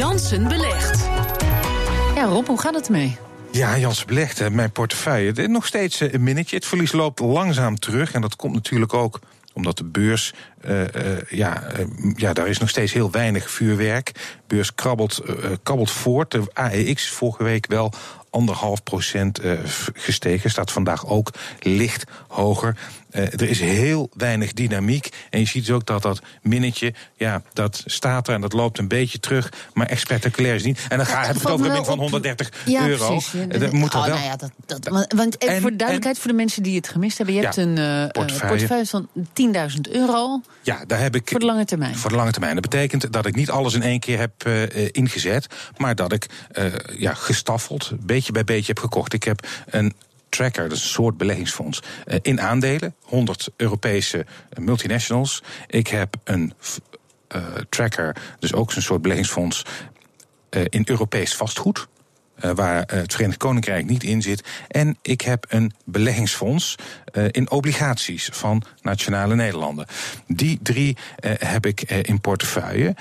Jansen belegt. Ja, Rob, hoe gaat het mee? Ja, Jans Belegd, mijn portefeuille. Nog steeds een minnetje. Het verlies loopt langzaam terug. En dat komt natuurlijk ook omdat de beurs, uh, uh, ja, uh, ja, daar is nog steeds heel weinig vuurwerk. De beurs krabbelt, kabbelt voort. De AEX vorige week wel anderhalf procent gestegen. Staat vandaag ook licht hoger. Uh, er is heel weinig dynamiek. En je ziet dus ook dat dat minnetje, ja, dat staat er en dat loopt een beetje terug. Maar echt spectaculair is niet. En dan ga, heb ik het over een min van 110 ja, euro. Precies, ja, dat moet oh, wel. Nou ja, dat, dat, want, want En- voor duidelijkheid, voor de mensen die het gemist hebben. Je hebt een uh, portefeuille. van 10.000 euro Ja, daar heb ik. voor de lange termijn. Voor de lange termijn. Dat betekent dat ik niet alles in één keer heb eh, eh, ingezet, maar dat ik eh, ja, gestaffeld, beetje bij beetje heb gekocht. Ik heb een tracker, dat een soort beleggingsfonds, eh, in aandelen, 100 Europese eh, multinationals. Ik heb een eh, tracker, dus ook zo'n soort beleggingsfonds, in Europees vastgoed. waar het Verenigd Koninkrijk niet in zit. En ik heb een beleggingsfonds in obligaties van Nationale Nederlanden. Die drie heb ik in portefeuille.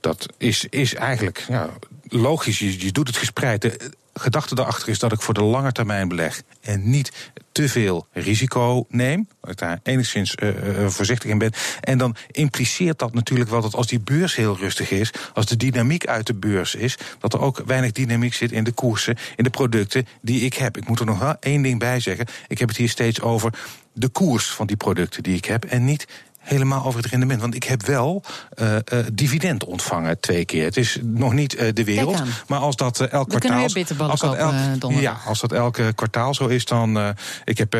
Dat is, is eigenlijk ja, logisch, je, je doet het gespreid. Gedachte daarachter is dat ik voor de lange termijn beleg en niet te veel risico neem. Dat ik daar enigszins eh, eh, voorzichtig in ben. En dan impliceert dat natuurlijk wel dat als die beurs heel rustig is, als de dynamiek uit de beurs is, dat er ook weinig dynamiek zit in de koersen, in de producten die ik heb. Ik moet er nog wel één ding bij zeggen. Ik heb het hier steeds over de koers van die producten die ik heb en niet helemaal over het rendement. Want ik heb wel eh, eh, dividend ontvangen twee keer. Het is nog niet eh, de wereld. Maar als dat elk We kwartaal. als dat elk, ja, als dat elke kwartaal zo is, dan. ik heb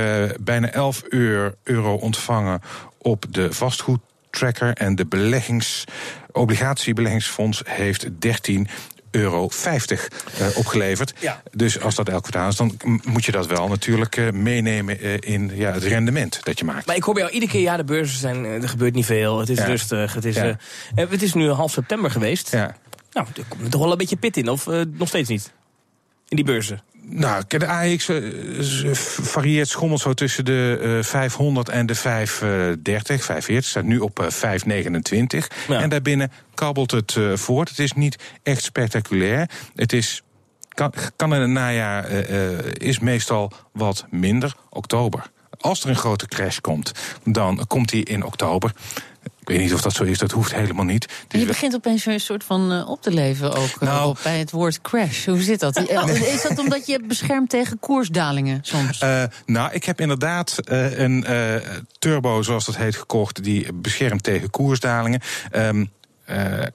bijna 11 euro, euro ontvangen op de vastgoedtracker. En de beleggings, obligatiebeleggingsfonds heeft 13 euro 50 eh, opgeleverd. Ja. Dus als dat elk kwartaal is, dan moet je dat wel natuurlijk eh, meenemen eh, in ja, het rendement dat je maakt. Maar ik hoor bij jou iedere keer, ja, de beurzen zijn, er gebeurt niet veel. Het is Ja. rustig. Het is, Ja. het is nu half september geweest. Ja. Nou, er komt er toch wel een beetje pit in, of nog steeds niet? In die beurzen. Nou, de AX eh, varieert, schommelt zo tussen de eh, 500 en de 530, 540. Staat nu op eh, 529. Ja. En daarbinnen kabbelt het eh, voort. Het is niet echt spectaculair. Het is. Kan, kan in het najaar eh, eh, is meestal wat minder. Oktober. Als er een grote crash komt, dan komt die in oktober. Ik weet niet of dat zo is, dat hoeft helemaal niet. Je begint opeens een soort van eh, op te leven ook eh, Nou. Bij het woord crash. Hoe zit dat? Eh, Is dat omdat je beschermt tegen koersdalingen soms? Nou, ik heb inderdaad een turbo, zoals dat heet, gekocht. die beschermt tegen koersdalingen. Ehm, eh,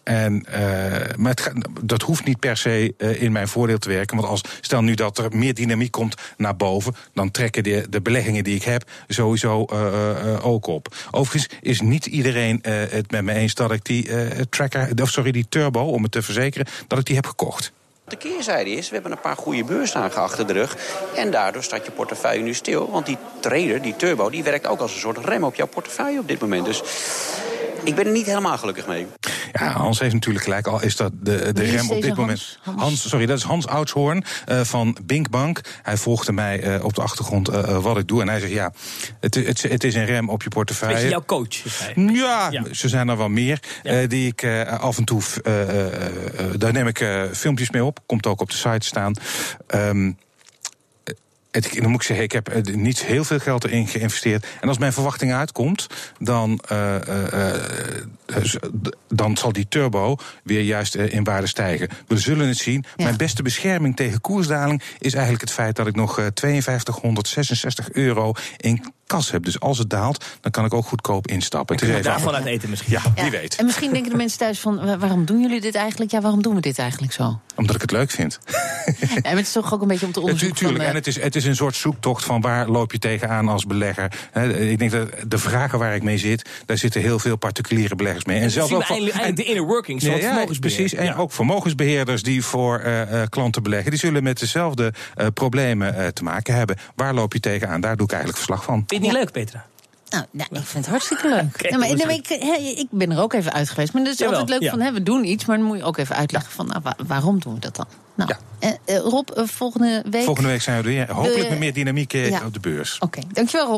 en, eh, maar het dat hoeft niet per se eh, in mijn voordeel te werken. Want als, stel nu dat er meer dynamiek komt naar boven. dan trekken de, de beleggingen die ik heb sowieso eh, eh, eh, ook op. Overigens is niet iedereen eh, het met me eens dat ik die eh, tracker. of sorry, die turbo, om het te verzekeren. dat ik die heb gekocht. De keerzijde is, we hebben een paar goede beursdagen achter de rug. En daardoor staat je portefeuille nu stil. Want die trader, die turbo, die werkt ook als een soort rem op jouw portefeuille op dit moment. Dus ik ben er niet helemaal gelukkig mee. Ja, Hans heeft natuurlijk gelijk. Al is dat de, de is rem op dit Hans? moment. Hans? Sorry, dat is Hans Oudshoorn eh, van Binkbank. Hij volgde mij eh, op de achtergrond eh, wat ik doe. En hij zegt: ja, het, is- het, het is een rem op je portefeuille. jouw coach. is. Ja, Ja. ze zijn er wel meer. Ja. eh, die ik af en toe. eh, eh, eh, daar neem ik eh, filmpjes mee op. Komt ook op de site staan. Ehm, het, dan moet ik zeggen, ik heb eh, niet heel veel geld erin geïnvesteerd. En als mijn verwachting uitkomt, dan, eh, eh, eh, dan zal die turbo weer juist in waarde stijgen. We zullen het zien. Ja. Mijn beste bescherming tegen koersdaling is eigenlijk het feit dat ik nog eh, 5266 euro in kas heb. Dus als het daalt, dan kan ik ook goedkoop instappen. Is even Daarvan uit eten misschien. Ja, wie weet. En misschien denken de mensen thuis van, wa- waarom doen jullie dit eigenlijk? Ja, waarom doen we dit eigenlijk zo? Omdat ik het leuk vind. En het is toch ook een beetje om te onderzoeken tu- tuurlijk. van... En eh, het is, het is een soort zoektocht van waar loop je tegenaan als belegger. Hè, Ik denk dat de vragen waar ik mee zit, daar zitten heel veel particuliere beleggers mee. En En zelfs ook we eindelijk, eindelijk de inner workings van Ja, vermogensbeheer. precies. En Ja. ook vermogensbeheerders die voor eh, eh, klanten beleggen, die zullen met dezelfde eh, problemen eh, te maken hebben. Waar loop je tegenaan? Daar doe ik eigenlijk verslag van. Vind je het niet leuk, Petra? Nou, nou, ik vind het hartstikke leuk. Maar, maar ik, ben er ook even uit geweest. Maar het is Jawel, altijd leuk ja. van, hè, we doen iets, maar dan moet je ook even uitleggen van, nou, wa- waarom doen we dat dan? Nou, Ja. eh, eh, Rob, eh, volgende week... Volgende week zijn we er weer. Hopelijk met meer dynamiek eh, Ja. op de beurs. Oké, dankjewel Rob.